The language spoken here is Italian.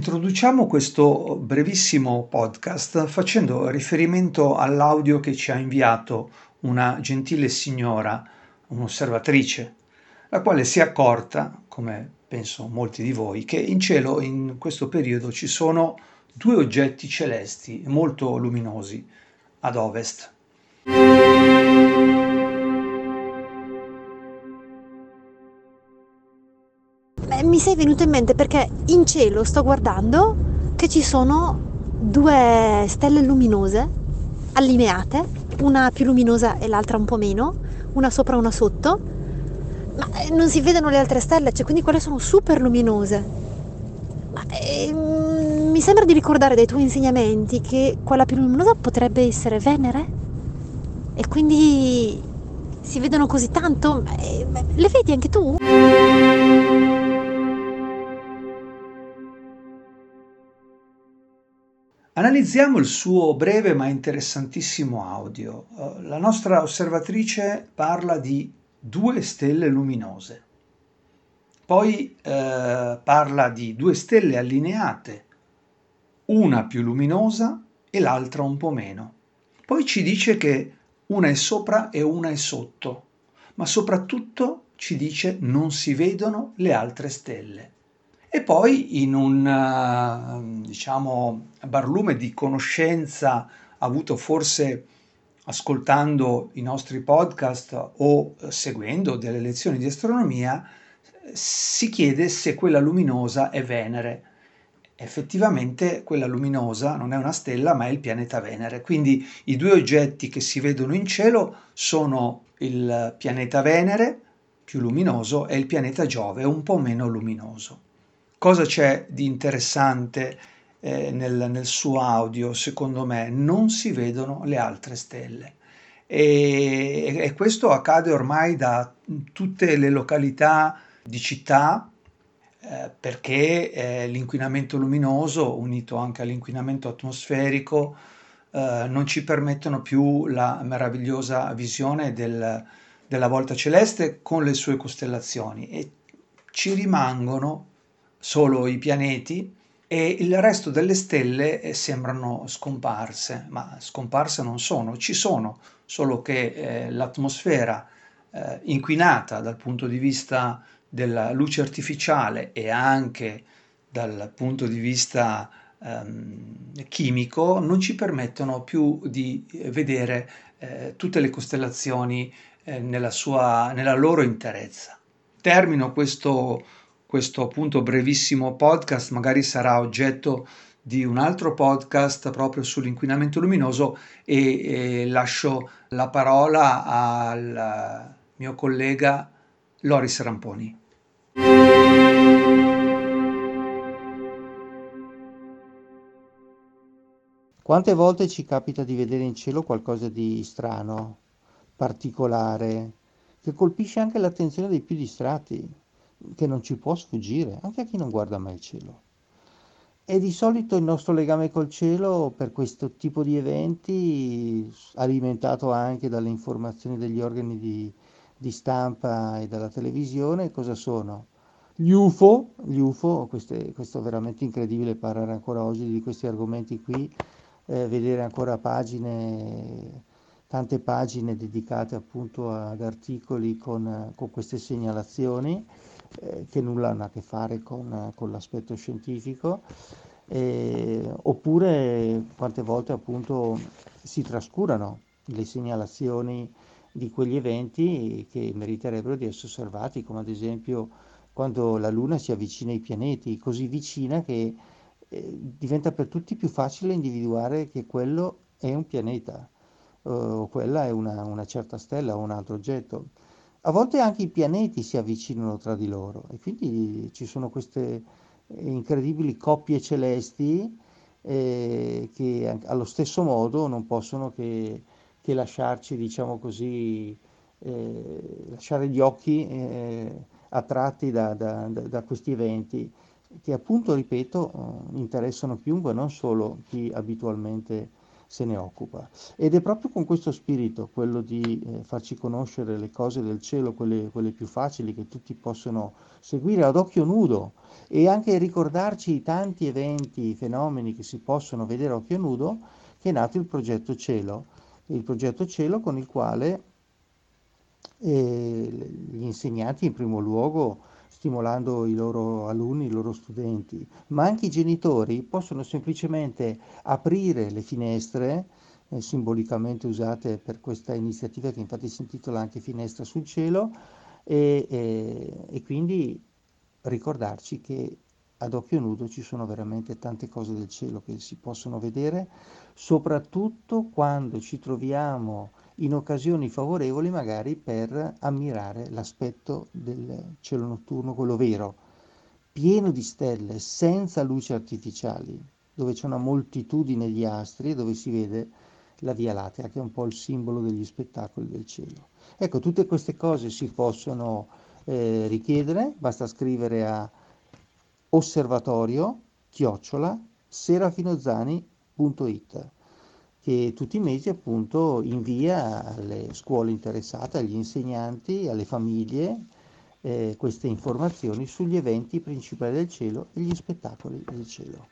Introduciamo questo brevissimo podcast facendo riferimento all'audio che ci ha inviato una gentile signora, un'osservatrice, la quale si è accorta, come penso molti di voi, che in cielo in questo periodo ci sono due oggetti celesti molto luminosi ad ovest. Sei venuto in mente perché in cielo sto guardando che ci sono due stelle luminose allineate, una più luminosa e l'altra un po' meno, una sopra e una sotto, ma eh, non si vedono le altre stelle, cioè quindi quelle sono super luminose. Ma, eh, mi sembra di ricordare dai tuoi insegnamenti che quella più luminosa potrebbe essere Venere e quindi si vedono così tanto. Eh, le vedi anche tu? Analizziamo il suo breve ma interessantissimo audio. Eh, la nostra osservatrice parla di due stelle luminose. Poi eh, parla di due stelle allineate, una più luminosa e l'altra un po' meno. Poi ci dice che una è sopra e una è sotto, ma soprattutto ci dice non si vedono le altre stelle. E poi in un eh, diciamo, barlume di conoscenza avuto forse ascoltando i nostri podcast o seguendo delle lezioni di astronomia, si chiede se quella luminosa è Venere. Effettivamente quella luminosa non è una stella ma è il pianeta Venere, quindi i due oggetti che si vedono in cielo sono il pianeta Venere, più luminoso, e il pianeta Giove, un po' meno luminoso. Cosa c'è di interessante eh, nel, nel, suo audio? Secondo me non si vedono le altre stelle. E, e questo accade ormai da tutte le località di città eh, perché eh, l'inquinamento luminoso unito anche all'inquinamento atmosferico eh, non ci permettono più la meravigliosa visione del, della volta celeste con le sue costellazioni e ci rimangono solo i pianeti e il resto delle stelle eh, sembrano scomparse, ma scomparse non sono, ci sono, solo che eh, l'atmosfera eh, inquinata dal punto di vista della luce artificiale e anche dal punto di vista ehm, chimico non ci permettono più di vedere eh, tutte le costellazioni eh, nella, sua, nella loro interezza. Termino questo questo appunto brevissimo podcast magari sarà oggetto di un altro podcast proprio sull'inquinamento luminoso e, e lascio la parola al mio collega Loris Ramponi. Quante volte ci capita di vedere in cielo qualcosa di strano, particolare, che colpisce anche l'attenzione dei più distratti? Che non ci può sfuggire, anche a chi non guarda mai il cielo. E di solito il nostro legame col cielo per questo tipo di eventi, alimentato anche dalle informazioni degli organi di, di stampa e dalla televisione, cosa sono? Gli UFO, gli UFO queste, questo è veramente incredibile parlare ancora oggi di questi argomenti qui, eh, vedere ancora pagine, tante pagine dedicate appunto ad articoli con, con queste segnalazioni eh, che nulla hanno a che fare con, con l'aspetto scientifico, eh, oppure quante volte appunto si trascurano le segnalazioni di quegli eventi che meriterebbero di essere osservati, come ad esempio quando la Luna si avvicina ai pianeti, così vicina che eh, diventa per tutti più facile individuare che quello è un pianeta. eh, o quella è una, una certa stella o un altro oggetto. A volte anche i pianeti si avvicinano tra di loro e quindi ci sono queste incredibili coppie celesti eh, che allo stesso modo non possono che, che lasciarci, diciamo così, eh, lasciare gli occhi eh, attratti da, da, da, questi eventi che appunto, ripeto, interessano chiunque, non solo chi abitualmente se ne occupa. Ed è proprio con questo spirito, quello di eh, farci conoscere le cose del cielo, quelle, quelle, più facili che tutti possono seguire ad occhio nudo e anche ricordarci i tanti eventi, i fenomeni che si possono vedere a occhio nudo, che è nato il progetto Cielo, il progetto Cielo con il quale eh, gli insegnanti in primo luogo stimolando i loro alunni, i loro studenti, ma anche i genitori possono semplicemente aprire le finestre, eh, simbolicamente usate per questa iniziativa che infatti si intitola anche Finestra sul cielo, e, e, e quindi ricordarci che ad occhio nudo ci sono veramente tante cose del cielo che si possono vedere, soprattutto quando ci troviamo in occasioni favorevoli magari per ammirare l'aspetto del cielo notturno, quello vero, pieno di stelle, senza luci artificiali, dove c'è una moltitudine di astri e dove si vede la Via Lattea, che è un po' il simbolo degli spettacoli del cielo. Ecco, tutte queste cose si possono eh, richiedere, basta scrivere a osservatorio chiocciola serafinozani.it che tutti i mesi appunto invia alle scuole interessate, agli insegnanti, alle famiglie eh, queste informazioni sugli eventi principali del cielo e gli spettacoli del cielo.